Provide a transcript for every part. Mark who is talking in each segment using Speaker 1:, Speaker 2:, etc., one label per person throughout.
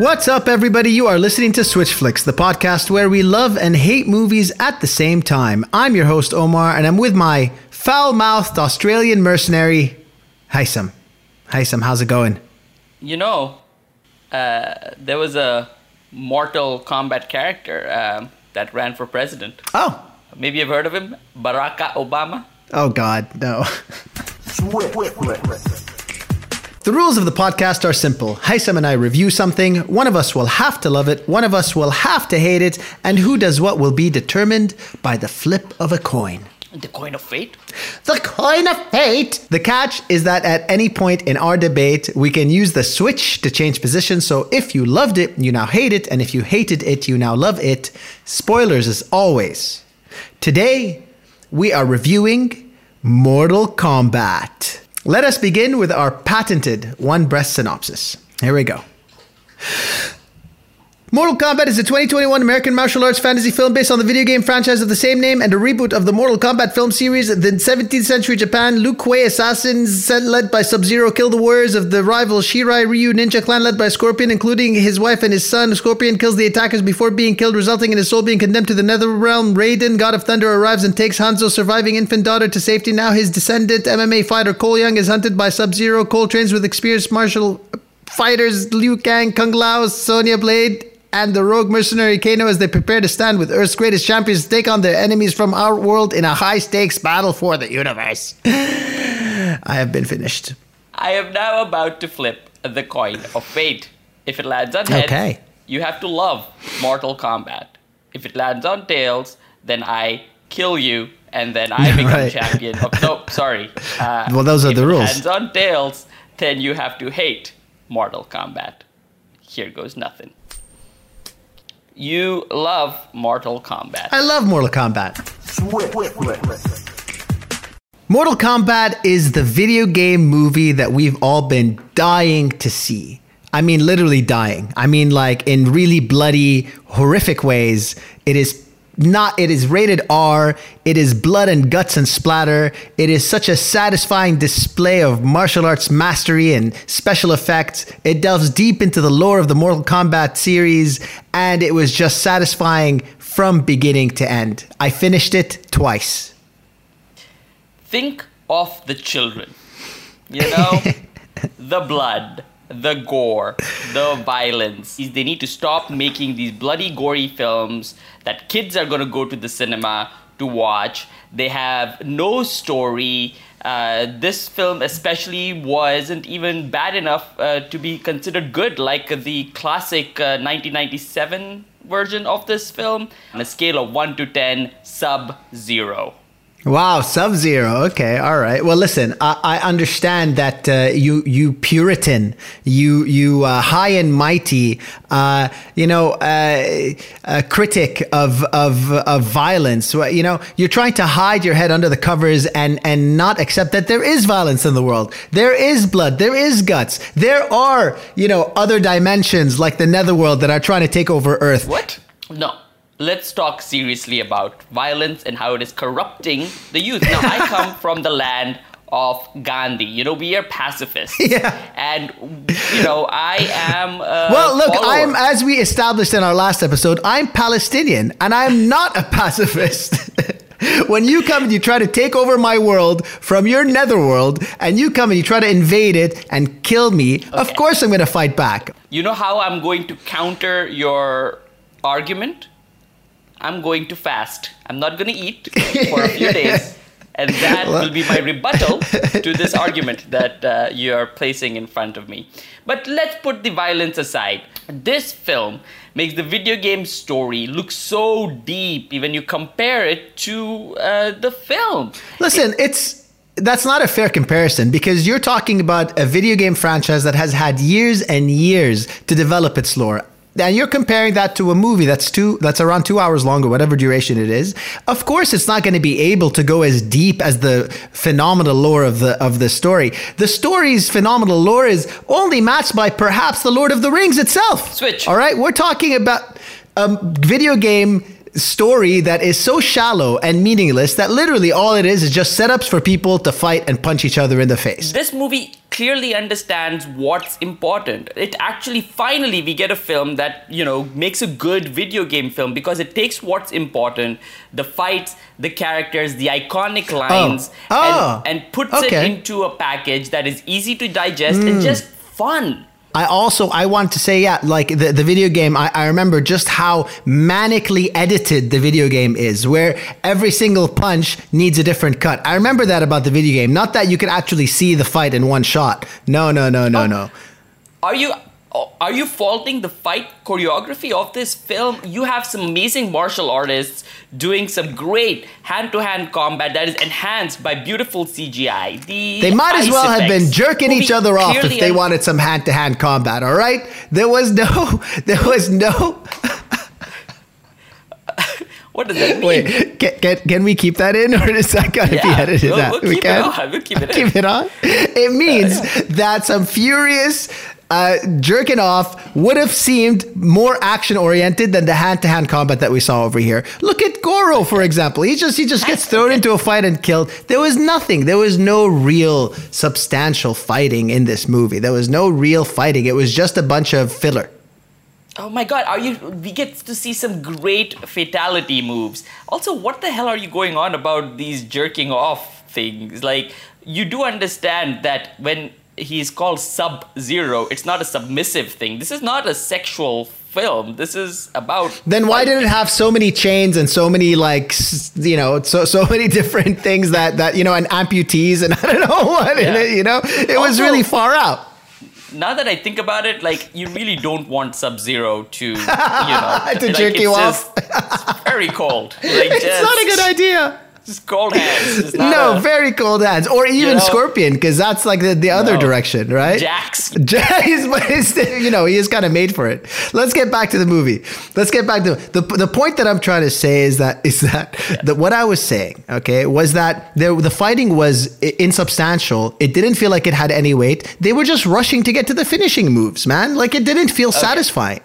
Speaker 1: What's up, everybody? You are listening to Switch Flicks, the podcast where we love and hate movies at the same time. I'm your host, Omar, and I'm with my foul mouthed Australian mercenary, Haysam. Haysam, how's it going?
Speaker 2: You know, uh, there was a Mortal Kombat character um, that ran for president.
Speaker 1: Oh.
Speaker 2: Maybe you've heard of him? Barack Obama?
Speaker 1: Oh, God, no. The rules of the podcast are simple. Haysam and I review something. One of us will have to love it, one of us will have to hate it, and who does what will be determined by the flip of a coin.
Speaker 2: The coin of fate?
Speaker 1: The coin of fate! The catch is that at any point in our debate, we can use the switch to change positions. So if you loved it, you now hate it, and if you hated it, you now love it. Spoilers as always. Today, we are reviewing Mortal Kombat. Let us begin with our patented one breath synopsis. Here we go. Mortal Kombat is a 2021 American martial arts fantasy film based on the video game franchise of the same name and a reboot of the Mortal Kombat film series. The 17th century Japan, Lin Kuei assassins led by Sub-Zero kill the warriors of the rival Shirai Ryu ninja clan led by Scorpion, including his wife and his son. Scorpion kills the attackers before being killed, resulting in his soul being condemned to the nether realm. Raiden, God of Thunder, arrives and takes Hanzo's surviving infant daughter to safety. Now his descendant, MMA fighter Cole Young, is hunted by Sub-Zero. Cole trains with experienced martial fighters Liu Kang, Kung Lao, Sonya Blade, and the rogue mercenary Kano as they prepare to stand with Earth's greatest champions to take on their enemies from our world in a high stakes battle for the universe. I have been finished.
Speaker 2: I am now about to flip the coin of fate. If it lands on heads,
Speaker 1: Okay.
Speaker 2: you have to love Mortal Kombat. If it lands on tails, then I kill you and then I become
Speaker 1: Right.
Speaker 2: champion. Of, no, sorry. Uh,
Speaker 1: Well, those are
Speaker 2: if
Speaker 1: the
Speaker 2: it
Speaker 1: rules.
Speaker 2: lands on tails, then you have to hate Mortal Kombat. Here goes nothing. You love Mortal Kombat.
Speaker 1: I love Mortal Kombat. Mortal Kombat is the video game movie that we've all been dying to see. I mean, literally dying. I mean, like in really bloody, horrific ways. It is not, it is rated R. It is blood and guts and splatter. It is such a satisfying display of martial arts mastery and special effects. It delves deep into the lore of the Mortal Kombat series, and it was just satisfying from beginning to end. I finished it twice.
Speaker 2: think of the children. You know, the blood, the gore, the violence. They need to stop making these bloody, gory films that kids are going to go to the cinema to watch. They have no story. Uh, this film, especially, wasn't even bad enough uh, to be considered good, like the classic uh, 1997 version of this film. On a scale of 1 to 10, sub zero.
Speaker 1: Wow, Sub Zero. Okay, all right. Well, listen, I, I understand that uh, you you Puritan, you you uh, high and mighty, uh, you know, uh, a critic of of of violence. You know, you're trying to hide your head under the covers and and not accept that there is violence in the world. There is blood. There is guts. There are you know other dimensions like the Netherworld that are trying to take over Earth.
Speaker 2: What? No. Let's talk seriously about violence and how it is corrupting the youth. Now, I come from the land of Gandhi. You know, we are pacifists.
Speaker 1: Yeah.
Speaker 2: And, you know, I am.
Speaker 1: Well, look,
Speaker 2: follower.
Speaker 1: I'm as we established in our last episode, I'm Palestinian and I'm not a pacifist. when you come and you try to take over my world from your netherworld and you come and you try to invade it and kill me, of course I'm going to fight back.
Speaker 2: You know how I'm going to counter your argument? I'm going to fast. I'm not going to eat for a few days. And that will be my rebuttal to this argument that uh, you are placing in front of me. But let's put the violence aside. This film makes the video game story look so deep even you compare it to uh, the film.
Speaker 1: Listen, it's that's not a fair comparison because you're talking about a video game franchise that has had years and years to develop its lore. And you're comparing that to a movie that's two that's around two hours long or whatever duration it is. Of course, it's not going to be able to go as deep as the phenomenal lore of the of the story. The story's phenomenal lore is only matched by perhaps the Lord of the Rings itself.
Speaker 2: Switch.
Speaker 1: All right, we're talking about a video game story that is so shallow and meaningless that literally all it is is just setups for people to fight and punch each other in the face.
Speaker 2: This movie clearly understands what's important. It actually finally we get a film that, you know, makes a good video game film because it takes what's important, the fights, the characters, the iconic oh. lines
Speaker 1: Oh.
Speaker 2: and, and puts
Speaker 1: Okay.
Speaker 2: it into a package that is easy to digest and hmm. just fun.
Speaker 1: I also I want to say yeah, like the, the video game. I, I remember just how manically edited the video game is, where every single punch needs a different cut. I remember that about the video game. Not that you could actually see the fight in one shot. No, no, no, no, oh. no.
Speaker 2: Are you Oh, are you faulting the fight choreography of this film? You have some amazing martial artists doing some great hand-to-hand combat that is enhanced by beautiful CGI. The
Speaker 1: They might as well have been jerking
Speaker 2: Movie
Speaker 1: each other off if they
Speaker 2: un-
Speaker 1: wanted some hand to hand combat. All right, there was no, there was no.
Speaker 2: What does that mean?
Speaker 1: Wait, can, can, can we keep that in, or is that going to be edited
Speaker 2: we'll-
Speaker 1: out?
Speaker 2: we'll
Speaker 1: we
Speaker 2: keep it
Speaker 1: can
Speaker 2: on, we'll keep it in.
Speaker 1: keep it on. It means that some furious uh, jerking off would have seemed more action oriented than the hand to hand combat that we saw over here. Look at Goro, for example. He just he just gets thrown into a fight and killed. There was nothing. There was no real substantial fighting in this movie. There was no real fighting. It was just a bunch of filler.
Speaker 2: Oh my god, are you we get to see some great fatality moves. Also, what the hell are you going on about these jerking off things? Like you do understand that when he's called sub zero, it's not a submissive thing. This is not a sexual film. This is about
Speaker 1: Then why did it have so many chains and so many like you know so so many different things that that you know and amputees and I don't know what in
Speaker 2: Yeah.
Speaker 1: it you know it was really far out.
Speaker 2: now that I think about it, like you really don't want Sub Zero to you know
Speaker 1: To
Speaker 2: like,
Speaker 1: jerk
Speaker 2: it's
Speaker 1: you
Speaker 2: just- it's very cold. Like
Speaker 1: It's not a good idea.
Speaker 2: Just cold hands.
Speaker 1: No,
Speaker 2: a-
Speaker 1: very cold hands, or even
Speaker 2: know-
Speaker 1: Scorpion, because that's like the, the other
Speaker 2: No.
Speaker 1: direction, right?
Speaker 2: Jax.
Speaker 1: He's, you know, he is kind of made for it. Let's get back to the movie. Let's get back to the the point that I'm trying to say is that is that that what I was saying, okay, was that there the fighting was insubstantial. It didn't feel like it had any weight. They were just rushing to get to the finishing moves, man. Like it didn't feel satisfying.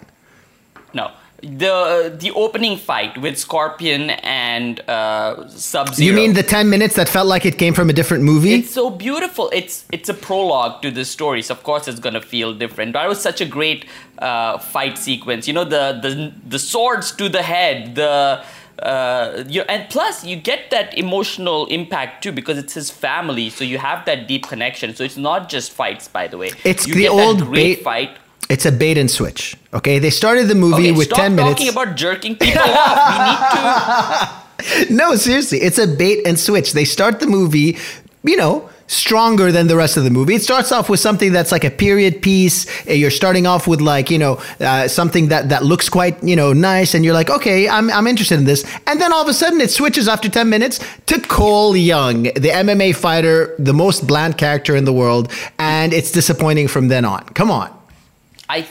Speaker 2: The the opening fight with Scorpion and uh, Sub Zero.
Speaker 1: You mean the 10 minutes that felt like it came from a different movie?
Speaker 2: It's so beautiful. It's it's a prologue to the story, so of course it's gonna feel different. That was such a great uh, fight sequence. You know the the the swords to the head. The uh, you and plus you get that emotional impact too because it's his family, so you have that deep connection. So it's not just fights, by the way.
Speaker 1: It's
Speaker 2: you
Speaker 1: the
Speaker 2: get
Speaker 1: old
Speaker 2: great
Speaker 1: bait-
Speaker 2: fight.
Speaker 1: It's a bait and switch. Okay, they started the movie
Speaker 2: Okay,
Speaker 1: with 10 minutes.
Speaker 2: talking about jerking people off. We need to
Speaker 1: no, seriously, it's a bait and switch. They start the movie, you know, stronger than the rest of the movie. It starts off with something that's like a period piece. You're starting off with like, you know, uh, something that that looks quite, you know, nice and you're like, "Okay, I'm I'm interested in this." And then all of a sudden it switches after 10 minutes to Cole Young, the MMA fighter, the most bland character in the world, and it's disappointing from then on. Come on.
Speaker 2: I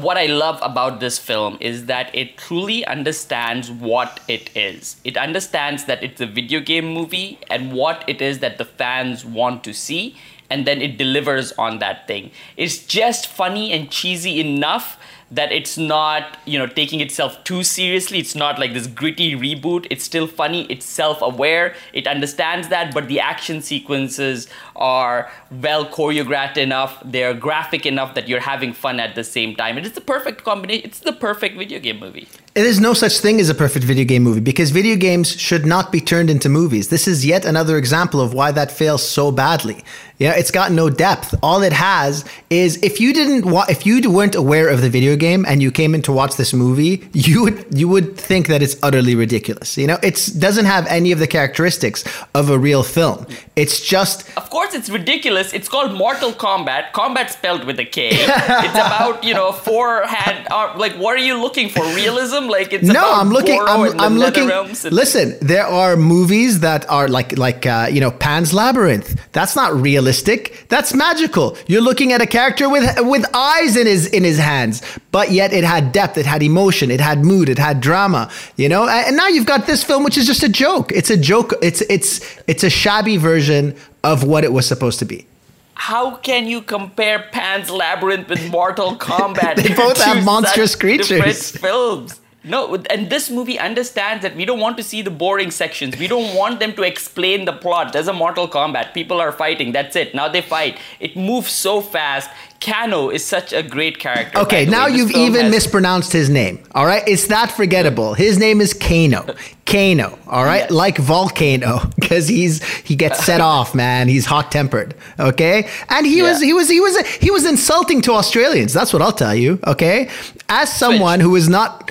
Speaker 2: what I love about this film is that it truly understands what it is. It understands that it's a video game movie and what it is that the fans want to see and then it delivers on that thing. It's just funny and cheesy enough that it's not, you know, taking itself too seriously. It's not like this gritty reboot. It's still funny, it's self-aware. It understands that, but the action sequences are well choreographed enough, they're graphic enough that you're having fun at the same time. It is the perfect combination. It's the perfect video game movie.
Speaker 1: There is no such thing as a perfect video game movie because video games should not be turned into movies. This is yet another example of why that fails so badly. Yeah, it's got no depth. All it has is if you didn't wa- if you weren't aware of the video game and you came in to watch this movie, you would you would think that it's utterly ridiculous. You know, it doesn't have any of the characteristics of a real film. It's just
Speaker 2: Of course, it's ridiculous. It's called Mortal Kombat. Combat spelled with a K. it's about you know four hand. Uh, like, what are you looking for? Realism? Like, it's
Speaker 1: no, I'm looking. I'm, I'm looking. Listen, there are movies that are like like uh, you know Pan's Labyrinth. That's not realistic. That's magical. You're looking at a character with with eyes in his in his hands, but yet it had depth, it had emotion, it had mood, it had drama. You know, and and now you've got this film, which is just a joke. It's a joke. It's it's it's a shabby version of what it was supposed to be.
Speaker 2: How can you compare Pan's Labyrinth with Mortal Kombat?
Speaker 1: They both have monstrous creatures.
Speaker 2: films. No, and this movie understands that we don't want to see the boring sections. We don't want them to explain the plot. There's a Mortal Kombat. People are fighting. That's it. Now they fight. It moves so fast. Kano is such a great character.
Speaker 1: Okay, now you've even has... mispronounced his name. All right, it's that forgettable. His name is Kano. Kano. All right, yes. like volcano, because he's he gets set off, man. He's hot tempered. Okay, and he yeah. was he was he was he was insulting to Australians. That's what I'll tell you. Okay, as someone who is not,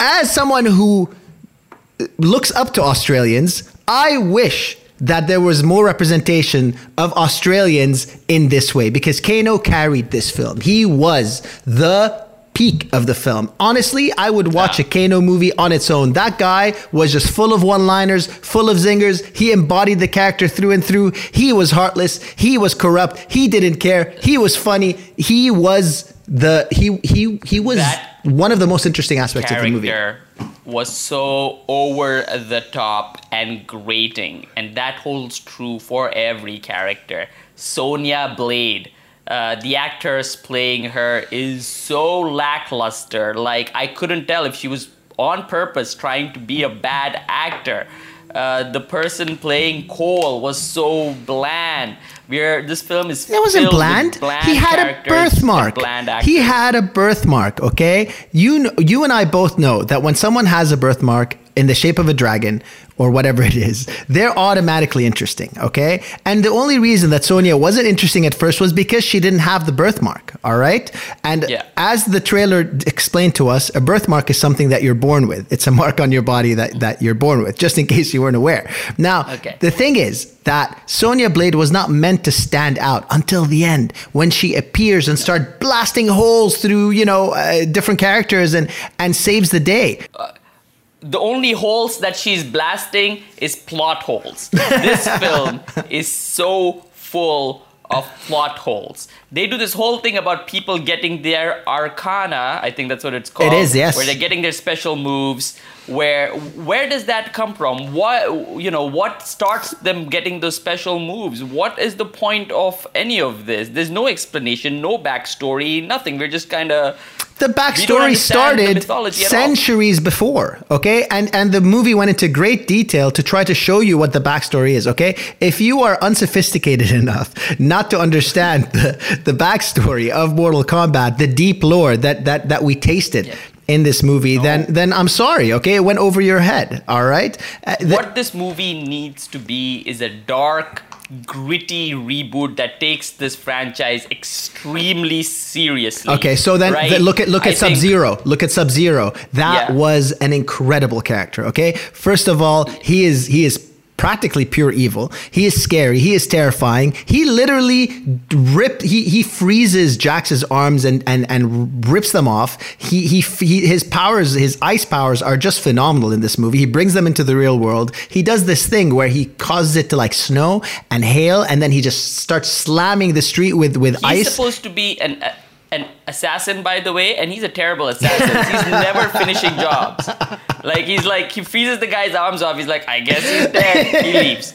Speaker 1: as someone who uh, looks up to Australians, I wish that there was more representation of Australians in this way because Kano carried this film. He was the peak of the film. Honestly, I would watch yeah. a Kano movie on its own. That guy was just full of one-liners, full of zingers. He embodied the character through and through. He was heartless. He was corrupt. He didn't care. He was funny. He was the he he he was that one of the most interesting aspects of the movie
Speaker 2: was so over the top and grating, and that holds true for every character. Sonya Blade, uh, the actress playing her, is so lackluster. Like, I couldn't tell if she was on purpose trying to be a bad actor. Uh, the person playing Cole was so bland. Where this film is
Speaker 1: it wasn't bland.
Speaker 2: bland.
Speaker 1: He had a birthmark. He had a birthmark. Okay, you know, you and I both know that when someone has a birthmark in the shape of a dragon, or whatever it is, they're automatically interesting, okay? And the only reason that Sonya wasn't interesting at first was because she didn't have the birthmark, all right? And yeah. as the trailer explained to us, a birthmark is something that you're born with. It's a mark on your body that, that you're born with, just in case you weren't aware. Now, okay. the thing is that Sonya Blade was not meant to stand out until the end when she appears and start blasting holes through, you know, uh, different characters and, and saves the day. Uh,
Speaker 2: the only holes that she's blasting is plot holes. This film is so full of plot holes. They do this whole thing about people getting their arcana, I think that's what it's called.
Speaker 1: It is, yes.
Speaker 2: Where they're getting their special moves. Where where does that come from? What you know, what starts them getting those special moves? What is the point of any of this? There's no explanation, no backstory, nothing. We're just kind of
Speaker 1: the backstory started centuries before, okay? And and the movie went into great detail to try to show you what the backstory is, okay? If you are unsophisticated enough not to understand the, the backstory of Mortal Kombat, the deep lore that that that we tasted, yeah in this movie, then then I'm sorry. Okay, it went over your head. All right.
Speaker 2: Uh, what this movie needs to be is a dark gritty reboot that takes this franchise extremely seriously.
Speaker 1: Okay, so then right? look at look at Sub Zero. Look at Sub Zero. That yeah. was an incredible character. Okay, first of all, he is he is practically pure evil. He is scary. He is terrifying. He literally rip. He he freezes Jax's arms and and and rips them off. He, he he his powers, his ice powers, are just phenomenal in this movie. He brings them into the real world. He does this thing where he causes it to like snow and hail, and then he just starts slamming the street with with
Speaker 2: He's
Speaker 1: ice.
Speaker 2: He's supposed to be an. Uh, an assassin, by the way, and he's a terrible assassin. he's never finishing jobs. Like he's like he freezes the guy's arms off. He's like, I guess he's dead. He leaves.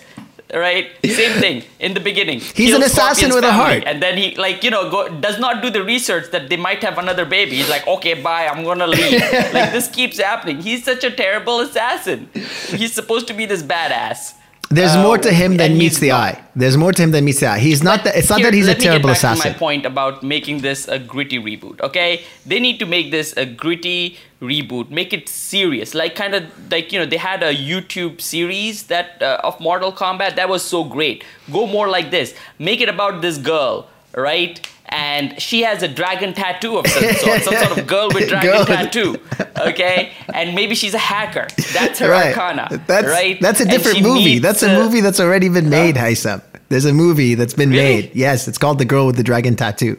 Speaker 2: Right, same thing in the beginning.
Speaker 1: He's an assassin with a heart,
Speaker 2: and then he like you know go, does not do the research that they might have another baby. He's like, okay, bye, I'm gonna leave. like this keeps happening. He's such a terrible assassin. He's supposed to be this badass
Speaker 1: there's uh, more to him than meets the not. eye. There's more to him than meets the eye. He's not that. It's not that he's a terrible get back assassin.
Speaker 2: My point about making this a gritty reboot. Okay, they need to make this a gritty reboot. Make it serious, like kind of like you know they had a YouTube series that uh, of Mortal Kombat that was so great. Go more like this. Make it about this girl, right? And she has a dragon tattoo of some sort, some sort of girl with dragon girl. tattoo. Okay, and maybe she's a hacker. That's her right. arcana.
Speaker 1: That's,
Speaker 2: right.
Speaker 1: That's a different movie. That's a movie that's already been made, uh, Haysam. There's a movie that's been really? made. Yes, it's called The Girl with the Dragon Tattoo,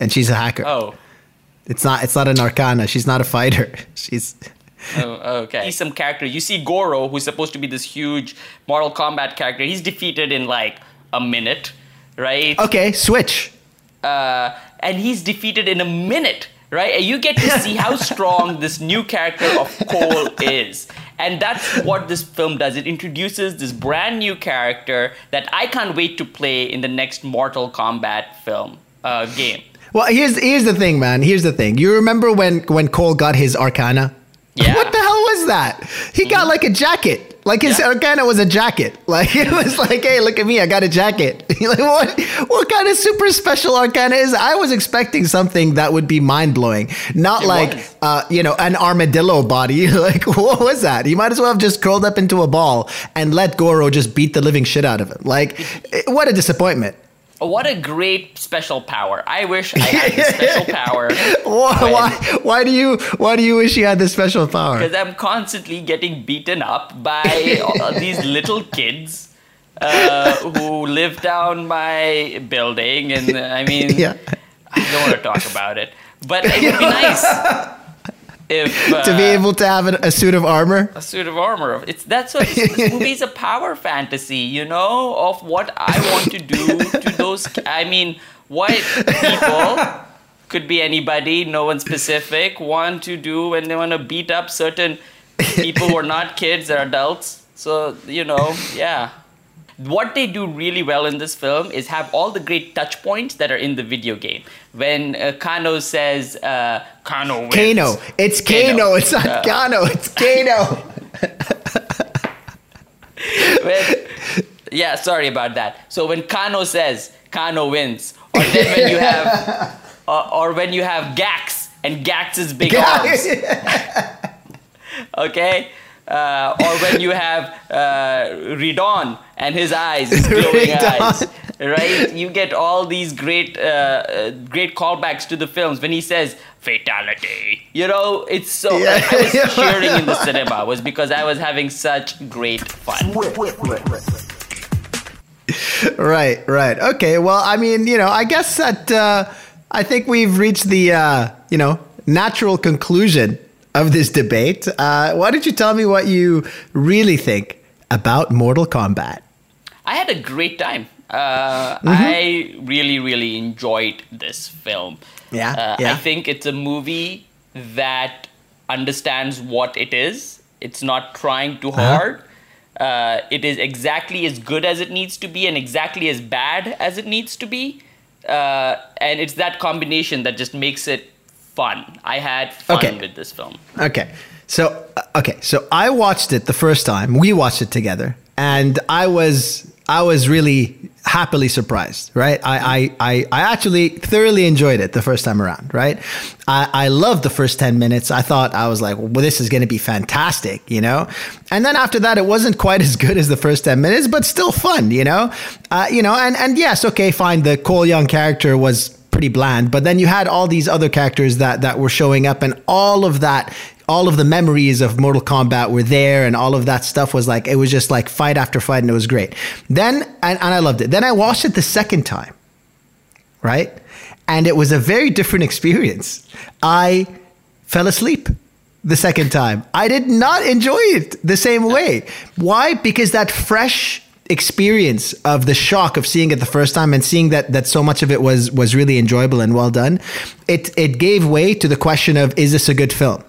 Speaker 1: and she's a hacker.
Speaker 2: Oh,
Speaker 1: it's not. It's not an arcana. She's not a fighter. She's.
Speaker 2: Oh, okay. He's some character. You see Goro, who's supposed to be this huge Mortal Kombat character. He's defeated in like a minute, right?
Speaker 1: Okay, switch
Speaker 2: uh, and he's defeated in a minute right? And you get to see how strong this new character of Cole is. And that's what this film does. It introduces this brand new character that I can't wait to play in the next Mortal Kombat film uh, game.
Speaker 1: Well, here's here's the thing, man. Here's the thing. You remember when when Cole got his Arcana?
Speaker 2: Yeah.
Speaker 1: What the hell was that? He got like a jacket. Like his
Speaker 2: Yeah.
Speaker 1: Arcana was a jacket. Like it was like, hey, look at me, I got a jacket. Like, what? What kind of super special Arcana is? I was expecting something that would be mind blowing, not
Speaker 2: It
Speaker 1: like uh, you know an armadillo body. like what was that? He might as well have just curled up into a ball and let Goro just beat the living shit out of him. Like what a disappointment.
Speaker 2: What a great special power! I wish I had this special power.
Speaker 1: Why,
Speaker 2: when-
Speaker 1: why, why do you why do you wish you had this special power?
Speaker 2: because I'm constantly getting beaten up by all these little kids uh, who live down my building, and I mean,
Speaker 1: Yeah.
Speaker 2: I don't want to talk about it, but it would be nice if uh,
Speaker 1: to be able to have a, a suit of armor.
Speaker 2: a suit of armor. It's that's what this movie is a power fantasy, you know, of what I want to do to those. I mean, white people could be anybody, no one specific. Want to do when they want to beat up certain people who are not kids, they're adults. So you know, yeah. What they do really well in this film is have all the great touch points that are in the video game. When uh, Kano says, uh, "Kano wins,"
Speaker 1: Kano. It's Kano.
Speaker 2: Kano.
Speaker 1: It's not Kano. It's Kano.
Speaker 2: when, yeah, sorry about that. So when Kano says Kano wins, or then when you have, or, or when you have Jax and Jax's big arms, okay, uh, or when you have uh, Raiden and his eyes, his glowing eyes, right? You get all these great, uh, uh, great callbacks to the films when he says fatality. You know, it's so.
Speaker 1: Yeah.
Speaker 2: I was cheering in the cinema was because I was having such great fun.
Speaker 1: right, right. Okay. Well, I mean, you know, I guess that uh, I think we've reached the uh, you know natural conclusion of this debate. Uh, why don't you tell me what you really think about Mortal Kombat?
Speaker 2: I had a great time. Uh,
Speaker 1: Mm-hmm.
Speaker 2: I really, really enjoyed this film.
Speaker 1: Yeah,
Speaker 2: Uh,
Speaker 1: yeah.
Speaker 2: I think it's a movie that understands what it is. It's not trying too
Speaker 1: Uh-huh.
Speaker 2: hard. Uh, it is exactly as good as it needs to be and exactly as bad as it needs to be. Uh, and it's that combination that just makes it fun. I had fun
Speaker 1: Okay.
Speaker 2: with this film.
Speaker 1: Okay. So uh, okay, so I watched it the first time. We watched it together, and I was I was really happily surprised. Right? I I I, I actually thoroughly enjoyed it the first time around. Right? I I loved the first ten minutes. I thought I was like, well, this is going to be fantastic, you know. And then after that, it wasn't quite as good as the first ten minutes, but still fun, you know. Uh, you know, and and yes, okay, fine. The Cole Young character was pretty bland. But then you had all these other characters that that were showing up, and all of that, all of the memories of Mortal Kombat were there, and all of that stuff was like it was just like fight after fight, and it was great. Then and, and I loved it. Then I watched it the second time, right, and it was a very different experience. I fell asleep the second time. I did not enjoy it the same way. Why? Because that fresh experience of the shock of seeing it the first time and seeing that that so much of it was was really enjoyable and well done, it it gave way to the question of is this a good film,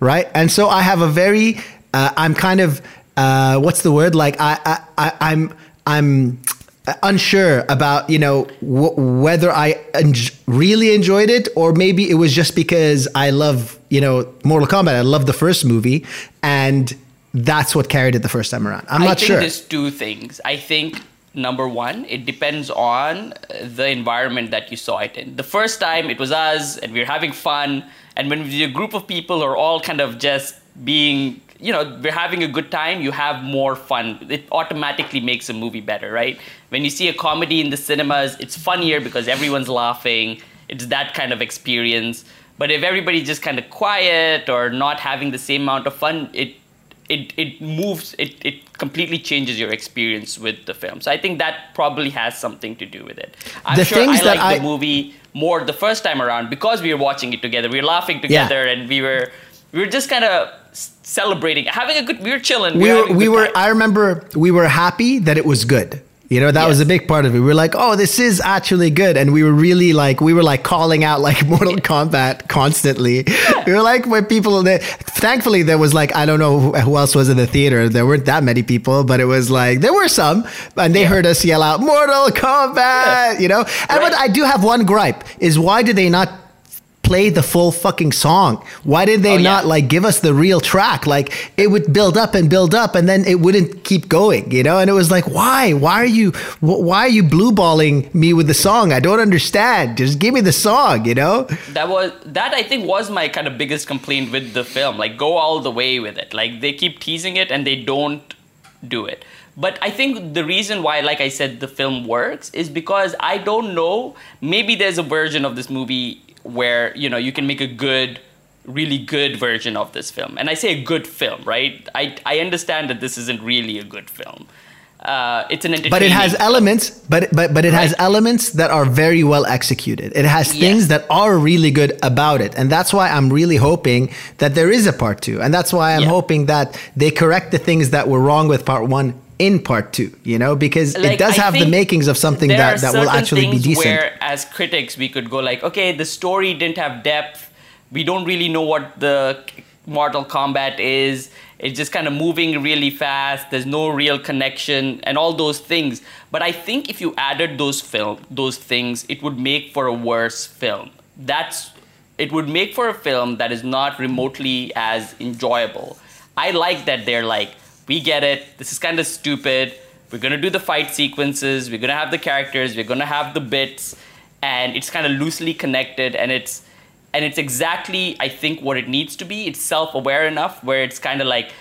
Speaker 1: right? And so I have a very uh, I'm kind of uh, what's the word like I, I, I I'm I'm unsure about you know w- whether I en- really enjoyed it or maybe it was just because I love you know Mortal Kombat. I love the first movie and that's what carried it the first time around. I'm
Speaker 2: I
Speaker 1: not
Speaker 2: think
Speaker 1: sure.
Speaker 2: there's two things. I think number one, it depends on the environment that you saw it in. The first time it was us and we were having fun, and when you're a group of people are all kind of just being, you know, we're having a good time, you have more fun. It automatically makes a movie better, right? When you see a comedy in the cinemas, it's funnier because everyone's laughing. It's that kind of experience. But if everybody's just kind of quiet or not having the same amount of fun, it it it moves it it completely changes your experience with the film. So i think that probably has something to do with it. I'm
Speaker 1: The
Speaker 2: sure i
Speaker 1: that
Speaker 2: liked
Speaker 1: I-
Speaker 2: the movie more the first time around because we were watching it together. We were laughing together and we were we were just kind of celebrating having a good we were chilling.
Speaker 1: We
Speaker 2: were
Speaker 1: were we were
Speaker 2: time.
Speaker 1: I remember we were happy that it was good. You know, that
Speaker 2: Yes.
Speaker 1: was a big part of it. We were like, oh, this is actually good. And we were really like, we were like calling out like Mortal Kombat constantly. We were like, when people, that, thankfully, there was like, I don't know who, else was in the theater. There weren't that many people, but it was like, there were some. And they
Speaker 2: Yeah.
Speaker 1: heard us yell out, Mortal Kombat, you know? And but
Speaker 2: Right.
Speaker 1: I do have one gripe is why did they not play the full fucking song. Why did they
Speaker 2: Oh, yeah.
Speaker 1: not like give us the real track? Like it would build up and build up and then it wouldn't keep going, you know? And it was like, why? Why are you wh- why are you blue balling me with the song? I don't understand. Just give me the song, you know?
Speaker 2: that was that I think was my kind of biggest complaint with the film. Like go all the way with it. Like they keep teasing it and they don't do it. But I think the reason why, like I said, the film works is because I don't know. Maybe there's a version of this movie where you know you can make a good, really good version of this film. And I say a good film, right? I I understand that this isn't really a good film. Uh, it's an.
Speaker 1: But it has
Speaker 2: film.
Speaker 1: elements, but but but it has elements that are very well executed. It has
Speaker 2: Yes.
Speaker 1: things that are really good about it, and that's why I'm really hoping that there is a part two, and that's why I'm
Speaker 2: Yeah.
Speaker 1: hoping that they correct the things that were wrong with part one in part two. You know, because it does
Speaker 2: I
Speaker 1: have the makings of something that that will actually be decent.
Speaker 2: Where, as critics, we could go like, okay, the story didn't have depth. We don't really know what the Mortal Kombat is. It's just kind of moving really fast. There's no real connection and all those things. But I think if you added those film, those things, it would make for a worse film. That's it would make for a film that is not remotely as enjoyable. I like that they're like, we get it. This is kind of stupid. We're gonna do the fight sequences. We're gonna have the characters. We're gonna have the bits, and it's kind of loosely connected. And it's and it's exactly I think what it needs to be. It's self-aware enough where it's kind of like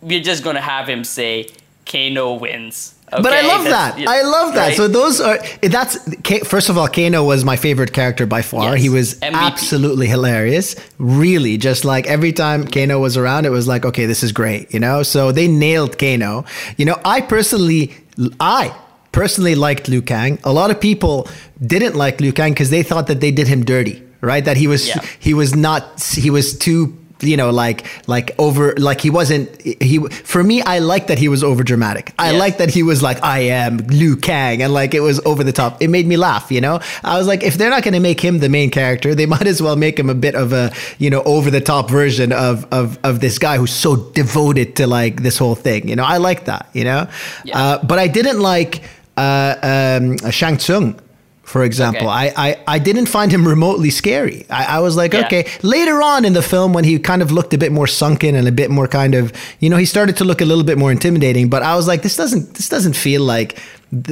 Speaker 2: we're just gonna have him say Kano wins.
Speaker 1: But I love that. I love that.
Speaker 2: right?
Speaker 1: So those are that's first of all, Kano was my favorite character by far.
Speaker 2: Yes.
Speaker 1: He was
Speaker 2: MVP.
Speaker 1: absolutely hilarious. Really, just like every time Kano was around, it was like, okay, this is great. You know, so they nailed Kano. You know, I personally, I personally liked Liu Kang. A lot of people didn't like Liu Kang because they thought that they did him dirty. Right, that he was
Speaker 2: Yeah.
Speaker 1: he was not he was too you know like like over like he wasn't he for me i like that he was over dramatic. I
Speaker 2: Yes.
Speaker 1: like that he was like i am liu kang and like it was over the top. It made me laugh you know? I was like if they're not going to make him the main character they might as well make him a bit of a you know over the top version of of of this guy who's so devoted to like this whole thing you know? I like that you know?
Speaker 2: Yeah.
Speaker 1: uh, but i didn't like uh um shang tsung for example,
Speaker 2: Okay.
Speaker 1: I, I, I didn't find him remotely scary. I, I was like,
Speaker 2: Yeah.
Speaker 1: okay. Later on in the film, when he kind of looked a bit more sunken and a bit more kind of, you know, he started to look a little bit more intimidating. But I was like, this doesn't this doesn't feel like,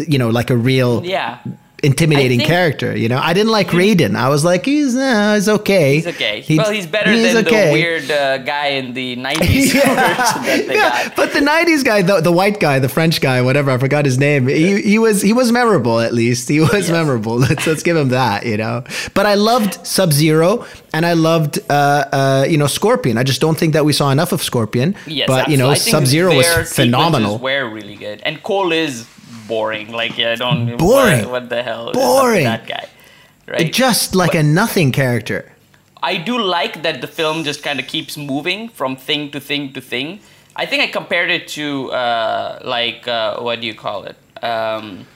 Speaker 1: you know, like a real
Speaker 2: yeah.
Speaker 1: Intimidating
Speaker 2: think-
Speaker 1: character. You know, I didn't like Raiden. I was like, he's uh, he's okay.
Speaker 2: He's okay.
Speaker 1: He-
Speaker 2: well, he's better
Speaker 1: he's
Speaker 2: than
Speaker 1: okay.
Speaker 2: the weird uh, guy in the 90s version that they
Speaker 1: yeah,
Speaker 2: got.
Speaker 1: but the '90s guy, the, the white guy, the French guy, whatever, I forgot his name. He, he was he was memorable at least. He was
Speaker 2: Yes.
Speaker 1: memorable. Let's let's give him that, you know. But I loved Sub Zero and I loved uh, uh, you know Scorpion. I just don't think that we saw enough of Scorpion.
Speaker 2: Yes,
Speaker 1: but you know. Sub Zero was phenomenal.
Speaker 2: Were really good, and Cole is boring. Like yeah, I don't
Speaker 1: Boring.
Speaker 2: What, what the hell? is up with
Speaker 1: Boring.
Speaker 2: That guy, right?
Speaker 1: Just like a nothing character.
Speaker 2: I do like that the film just kind of keeps moving from thing to thing to thing. I think I compared it to uh, like uh, what do you call it? Um,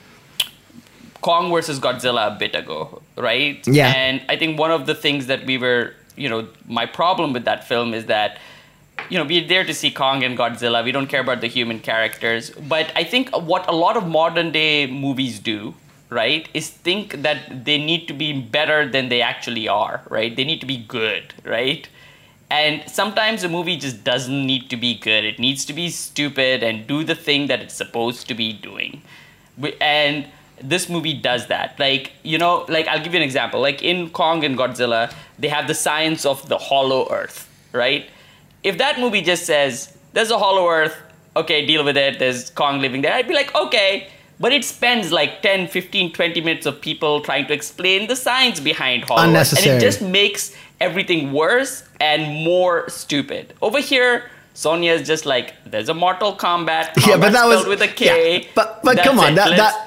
Speaker 2: Kong versus Godzilla a bit ago, right?
Speaker 1: Yeah.
Speaker 2: And I think one of the things that we were, you know, my problem with that film is that, you know, we're there to see Kong and Godzilla. We don't care about the human characters. But I think what a lot of modern day movies do, right, is think that they need to be better than they actually are, right? They need to be good, right? And sometimes a movie just doesn't need to be good. It needs to be stupid and do the thing that it's supposed to be doing. And this movie does that. Like, you know, like I'll give you an example. Like in Kong and Godzilla, they have the science of the hollow earth, right? If that movie just says, there's a hollow earth, okay, deal with it, there's Kong living there, I'd be like, okay. But it spends like 10, 15, 20 minutes of people trying to explain the science behind hollow earth. And it just makes everything worse and more stupid. Over here, Sonya is just like, there's a Mortal Kombat.
Speaker 1: yeah, but that was
Speaker 2: with a K.
Speaker 1: yeah, but but come on,
Speaker 2: it.
Speaker 1: that
Speaker 2: Let's-
Speaker 1: that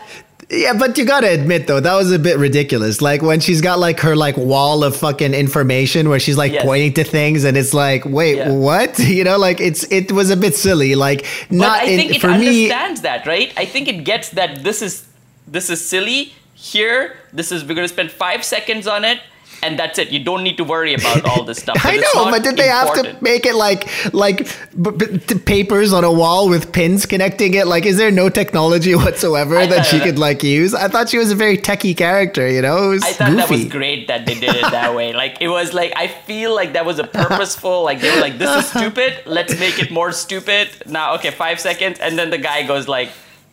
Speaker 1: Yeah, but you gotta admit though, that was a bit ridiculous. Like when she's got like her like wall of fucking information where she's like
Speaker 2: Yes.
Speaker 1: pointing to things and it's like, wait,
Speaker 2: Yeah.
Speaker 1: what? You know, like it's it was a bit silly. Like
Speaker 2: But
Speaker 1: not
Speaker 2: I
Speaker 1: in,
Speaker 2: it
Speaker 1: for me.
Speaker 2: understands that, right? I think it gets that this is this is silly. Here, this is we're gonna spend five seconds on it, and that's it. You don't need to worry about all this stuff.
Speaker 1: I know, but did they have to make it like like b- b- t- papers on a wall with pins connecting it? Like, is there no technology whatsoever
Speaker 2: I
Speaker 1: that she could like use? I thought she was a very techie character. You know,
Speaker 2: I thought
Speaker 1: goofy.
Speaker 2: that was great that they did it that way. Like it was like I feel like that was a purposeful. Like they were like, "This is stupid. Let's make it more stupid." Now, okay, five seconds, and then the guy goes like,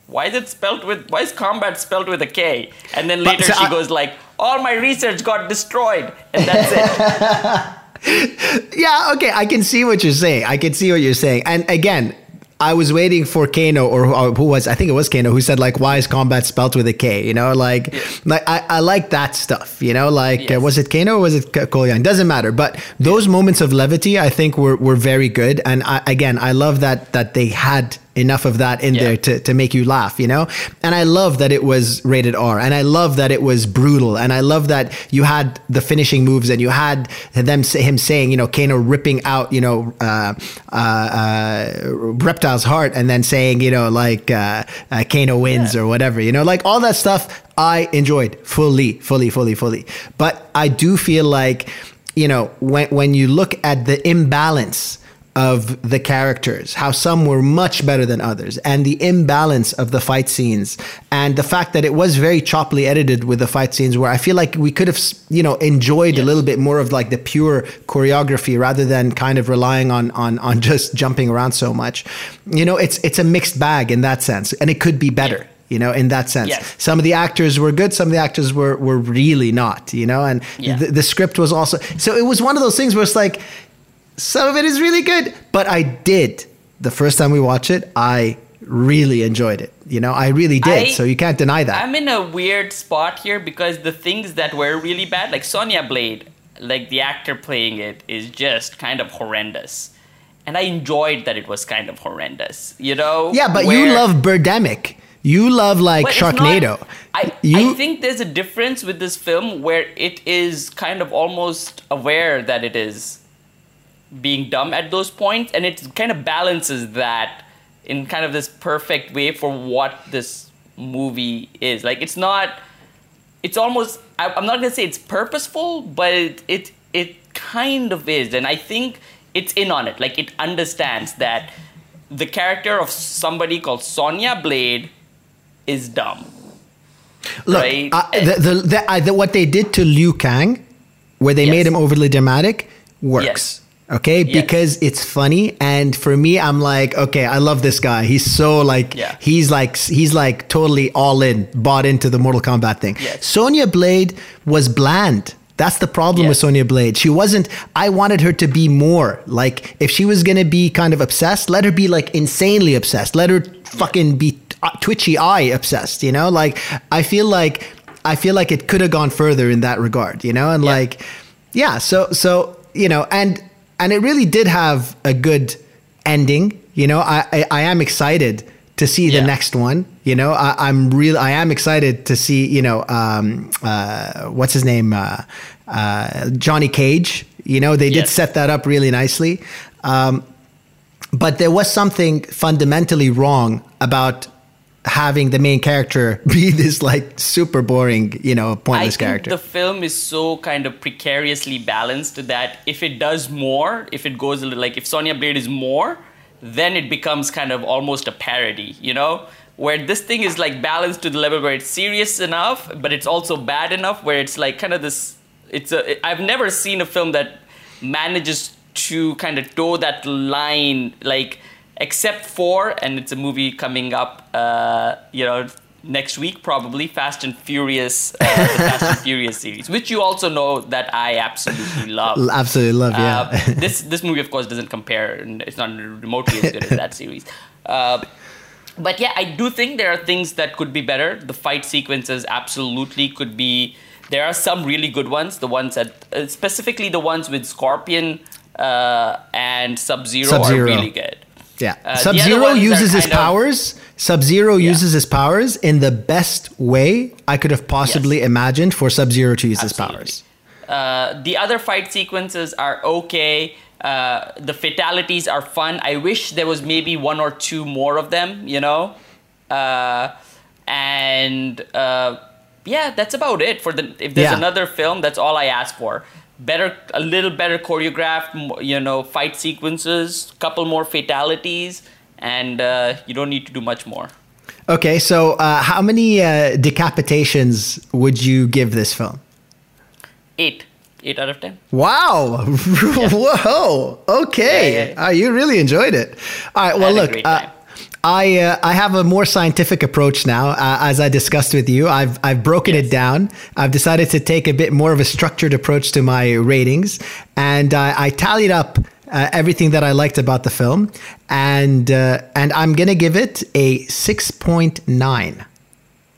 Speaker 2: "Why is it spelled with? Why is combat spelled with a K? And then
Speaker 1: But
Speaker 2: later
Speaker 1: so
Speaker 2: she
Speaker 1: I-
Speaker 2: goes like, "All my research got destroyed," and that's it.
Speaker 1: Yeah, okay, I can see what you're saying. I can see what you're saying. And again, I was waiting for Kano or who- who was I think it was Kano who said like why is combat spelt with a K? You know, like like I, I like that stuff. You know, like uh, was it Kano or was it Kolyan Doesn't matter. But those moments of levity, I think were were very good. And I, again, I love that that they had enough of that in
Speaker 2: Yeah.
Speaker 1: there to, to make you laugh, you know? And I love that it was rated R and I love that it was brutal and I love that you had the finishing moves and you had them him saying, you know, Kano ripping out, you know, uh, uh, uh, Reptile's heart and then saying, you know, like uh, uh, Kano wins
Speaker 2: Yeah.
Speaker 1: or whatever, you know, like all that stuff I enjoyed fully, fully, fully, fully. But I do feel like, you know, when, when you look at the imbalance of the characters, how some were much better than others, and the imbalance of the fight scenes, and the fact that it was very choppily edited with the fight scenes, where I feel like we could have, you know, enjoyed a little bit more of like the pure choreography rather than kind of relying on on on just jumping around so much. You know, it's it's a mixed bag in that sense, and it could be better. You know, in that sense,
Speaker 2: Yes.
Speaker 1: some of the actors were good, some of the actors were were really not. You know, and
Speaker 2: Yeah.
Speaker 1: the, the script was also so. It was one of those things where it's like some of it is really good, but I did the first time we watched it. I really enjoyed it. You know, I really did.
Speaker 2: I-
Speaker 1: so you can't deny that.
Speaker 2: I'm in a weird spot here because the things that were really bad, like Sonya Blade, like the actor playing it, is just kind of horrendous. And I enjoyed that it was kind of horrendous. You know?
Speaker 1: yeah, but you love Birdemic. You love like
Speaker 2: it's not-
Speaker 1: Sharknado.
Speaker 2: I,
Speaker 1: you
Speaker 2: I think there's a difference with this film where it is kind of almost aware that it is being dumb at those points, and it kind of balances that in kind of this perfect way for what this movie is. Like it's not. It's almost. I, I'm not gonna say it's purposeful, but it it it kind of is, and I think it's in on it. Like it understands that the character of somebody called Sonya Blade is dumb.
Speaker 1: look
Speaker 2: right?
Speaker 1: uh, the, the, the, uh, the, what they did to Liu Kang, where they
Speaker 2: Yes.
Speaker 1: made him overly dramatic, works.
Speaker 2: Yes.
Speaker 1: Okay,
Speaker 2: Yes.
Speaker 1: because it's funny, and for me, I'm like, okay, I love this guy. He's so like,
Speaker 2: Yeah.
Speaker 1: he's like, he's like totally all in, bought into the Mortal Kombat thing.
Speaker 2: Yes.
Speaker 1: Sonya Blade was bland. That's the problem with
Speaker 2: Yes.
Speaker 1: Sonya Blade. She wasn't. I wanted her to be more like if she was gonna be kind of obsessed, let her be like insanely obsessed. Let her fucking be twitchy eye obsessed. You know, like I feel like I feel like it could have gone further in that regard. You know, and
Speaker 2: Yeah.
Speaker 1: like yeah. So so you know, and and it really did have a good ending. You know, I I, I am excited to see the
Speaker 2: Yeah.
Speaker 1: next one. You know, I, I'm real. I am excited to see. You know, um, uh, what's his name? Uh, uh, Johnny Cage. You know, they did set that up really nicely. Um, but there was something fundamentally wrong about having the main character be this like super boring, you know,
Speaker 2: I
Speaker 1: pointless
Speaker 2: think
Speaker 1: character.
Speaker 2: the film is so kind of precariously balanced that if it does more, if it goes a little like if Sonya Blade is more, then it becomes kind of almost a parody, you know? Where this thing is like balanced to the level where it's serious enough, but it's also bad enough where it's like kind of this it's a I've never seen a film that manages to kind of toe that line like except for and it's a movie coming up uh you know next week probably fast and furious uh, the fast and furious series which you also know that i absolutely love
Speaker 1: Absolutely love, yeah.
Speaker 2: uh, this this movie of course doesn't compare and it's not remotely as good as that series uh, but yeah i do think there are things that could be better the fight sequences absolutely could be there are some really good ones the ones that uh, specifically the ones with scorpion uh, and sub-zero,
Speaker 1: Sub-Zero.
Speaker 2: are really good
Speaker 1: Yeah.
Speaker 2: Uh,
Speaker 1: Sub Zero uses his
Speaker 2: of-
Speaker 1: powers. Sub Zero uses his powers in the best way I could have possibly
Speaker 2: Yes.
Speaker 1: imagined for Sub Zero to use his powers.
Speaker 2: Uh, the other fight sequences are okay. Uh, the fatalities are fun. I wish there was maybe one or two more of them, you know? Uh, and uh, yeah, that's about it. For the if there's
Speaker 1: Yeah.
Speaker 2: another film, that's all I ask for. Better, a little better choreographed, you know, fight sequences, couple more fatalities, and uh, you don't need to do much more.
Speaker 1: Okay, so uh, how many uh, decapitations would you give this film?
Speaker 2: Eight, eight out of ten.
Speaker 1: Wow! Whoa! Okay,
Speaker 2: Yeah, yeah, yeah.
Speaker 1: Uh, you really enjoyed it. All right. Well, look. I uh, I have a more scientific approach now. Uh, as I discussed with you, I've I've broken it down. I've decided to take a bit more of a structured approach to my ratings, and uh, I tallied up. Uh, everything that I liked about the film, and uh, and I'm gonna give it a six point nine.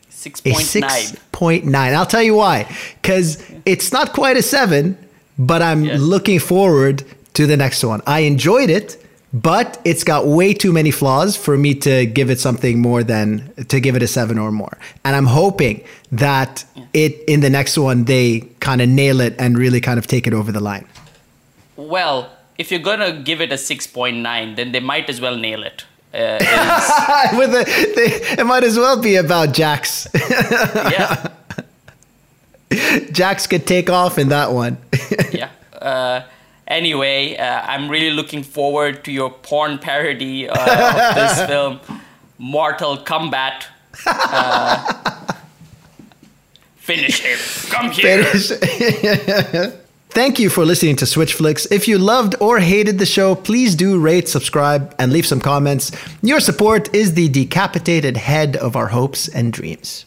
Speaker 2: Six point nine.
Speaker 1: six point nine. I'll tell you why. Because it's not quite a seven, but I'm
Speaker 2: Yes.
Speaker 1: looking forward to the next one. I enjoyed it, but it's got way too many flaws for me to give it something more than to give it a seven or more. And I'm hoping that it in the next one they kind of nail it and really kind of take it over the line.
Speaker 2: Well, if you're gonna give it a six point nine, then they might as well nail it. Uh,
Speaker 1: With the, they, it might as well be about Jax.
Speaker 2: yeah,
Speaker 1: Jax could take off in that one.
Speaker 2: yeah. Uh, anyway, uh, I'm really looking forward to your porn parody uh, of this film, Mortal Kombat. Uh, finish him. Come here.
Speaker 1: Finish. Thank you for listening to Switch Flicks. If you loved or hated the show, please do rate, subscribe, and leave some comments. Your support is the decapitated head of our hopes and dreams.